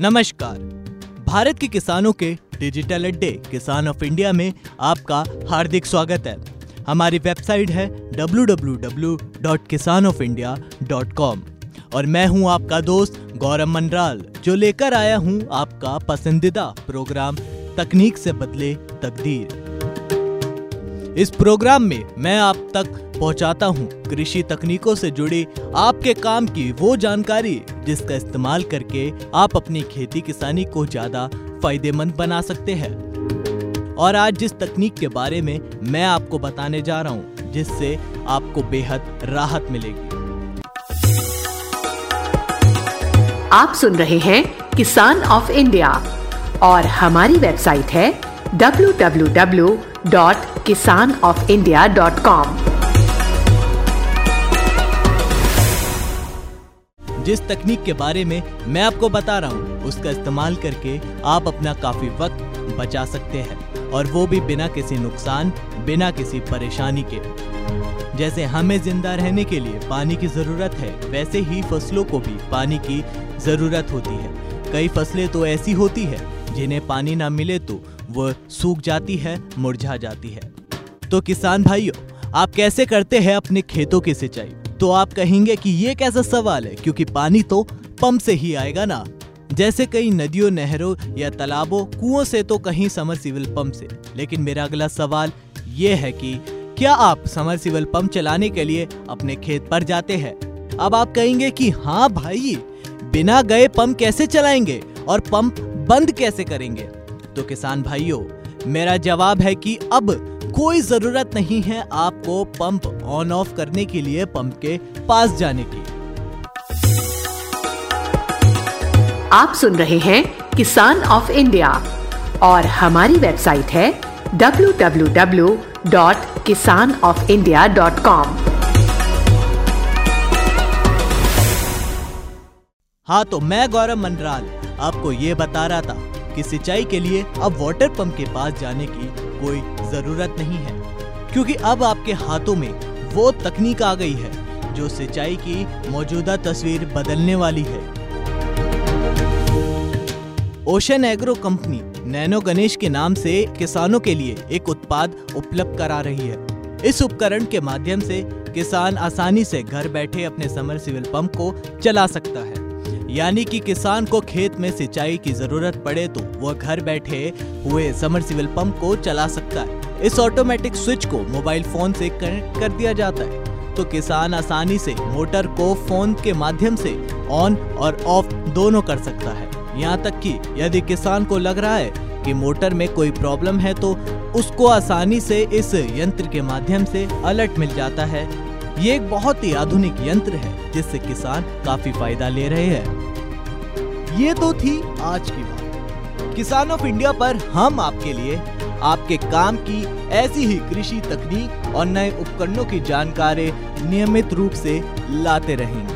नमस्कार। भारत के किसानों के डिजिटल अड्डे, किसान ऑफ़ इंडिया में आपका हार्दिक स्वागत है। हमारी वेबसाइट है www.kisanofindia.com और मैं हूँ आपका दोस्त गौरव मंडराल, जो लेकर आया हूँ आपका पसंदीदा प्रोग्राम, तकनीक से बदले तकदीर। इस प्रोग्राम में मैं आप तक पहुंचाता हूँ। कृषि तकनीकों से जुड़ी आपके काम की वो जानकारी जिसका इस्तेमाल करके आप अपनी खेती किसानी को ज़्यादा फ़ायदेमंद बना सकते हैं। और आज जिस तकनीक के बारे में मैं आपको बताने जा रहा हूँ, जिससे आपको बेहद राहत मिलेगी। आप सुन रहे हैं किसान ऑफ़ इंडिया और हमारी वेबसाइट है www.kisanofindia.com जिस तकनीक के बारे में मैं आपको बता रहा हूँ, उसका इस्तेमाल करके आप अपना काफ़ी वक्त बचा सकते हैं, और वो भी बिना किसी नुकसान, बिना किसी परेशानी के। जैसे हमें ज़िंदा रहने के लिए पानी की ज़रूरत है, वैसे ही फ़सलों को भी पानी की ज़रूरत होती है। कई फ़सलें तो ऐसी होती है, जिन्हें पानी ना मिले तो वह सूख जाती है, मुरझा जाती है। तो किसान भाइयों, आप कैसे करते हैं अपने खेतों की सिंचाई? तो आप कहेंगे कि ये कैसा सवाल है? क्योंकि पानी तो पंप से ही आएगा ना। जैसे कई नदियों, नहरों या तालाबों, कुओं से तो कहीं समरसीबल पंप से। लेकिन मेरा अगला सवाल ये है कि क्या आप समर सिविल पंप चलाने के लिए अपने खेत पर जाते हैं? अब आप कहेंगे कि हाँ भाई, बिना गए पंप कैसे चलाएँगे और पंप बंद कैसे करेंगे? तो किसान भाइयों, मेरा जवाब है कि अब कोई ज़रूरत नहीं है आपको पंप ऑन ऑफ़ करने के लिए पंप के पास जाने की। आप सुन रहे हैं किसान ऑफ़ इंडिया और हमारी वेबसाइट है www.kisanofindia.com हाँ तो मैं गौरव मंडराल आपको ये बता रहा था कि सिंचाई के लिए अब वाटर पंप के पास जाने की कोई ज़रूरत नहीं है। क्योंकि अब आपके हाथों में वो तकनीक आ गई है, जो सिंचाई की मौजूदा तस्वीर बदलने वाली है। Ocean agro company nano Ganesh के नाम से किसानों के लिए एक उत्पाद उपलब्ध करा रही है। इस उपकरण के माध्यम से किसान आसानी से घर बैठे अपने समर सिविल पंप को चला सकता है। यानी कि किसान को खेत में सिंचाई की ज़रूरत पड़े तो वह घर बैठे हुए समरसीबल पंप को चला सकता है। इस ऑटोमेटिक स्विच को मोबाइल फ़ोन से कनेक्ट कर दिया जाता है। तो किसान आसानी से मोटर को फ़ोन के माध्यम से ऑन और ऑफ़ दोनों कर सकता है। यहाँ तक कि यदि किसान को लग रहा है कि मोटर में कोई प्रॉब्लम है तो उसको आसानी से इस यंत्र के माध्यम से अलर्ट मिल जाता है। ये एक बहुत ही आधुनिक यंत्र है, जिससे किसान काफ़ी फ़ायदा ले रहे हैं। ये तो थी आज की बात। किसान ऑफ़ इंडिया पर हम आपके लिए आपके काम की ऐसी ही कृषि तकनीक और नए उपकरणों की जानकारी नियमित रूप से लाते रहेंगे।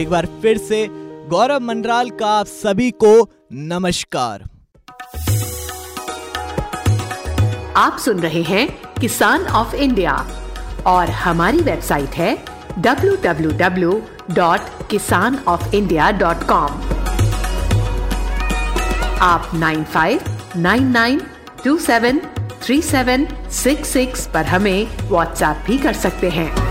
एक बार फिर से गौरव मंडराल का आप सभी को नमस्कार। आप सुन रहे हैं किसान ऑफ़ इंडिया और हमारी वेबसाइट है www.kisanofindia.com आप 9599273766 पर हमें व्हाट्सएप भी कर सकते हैं।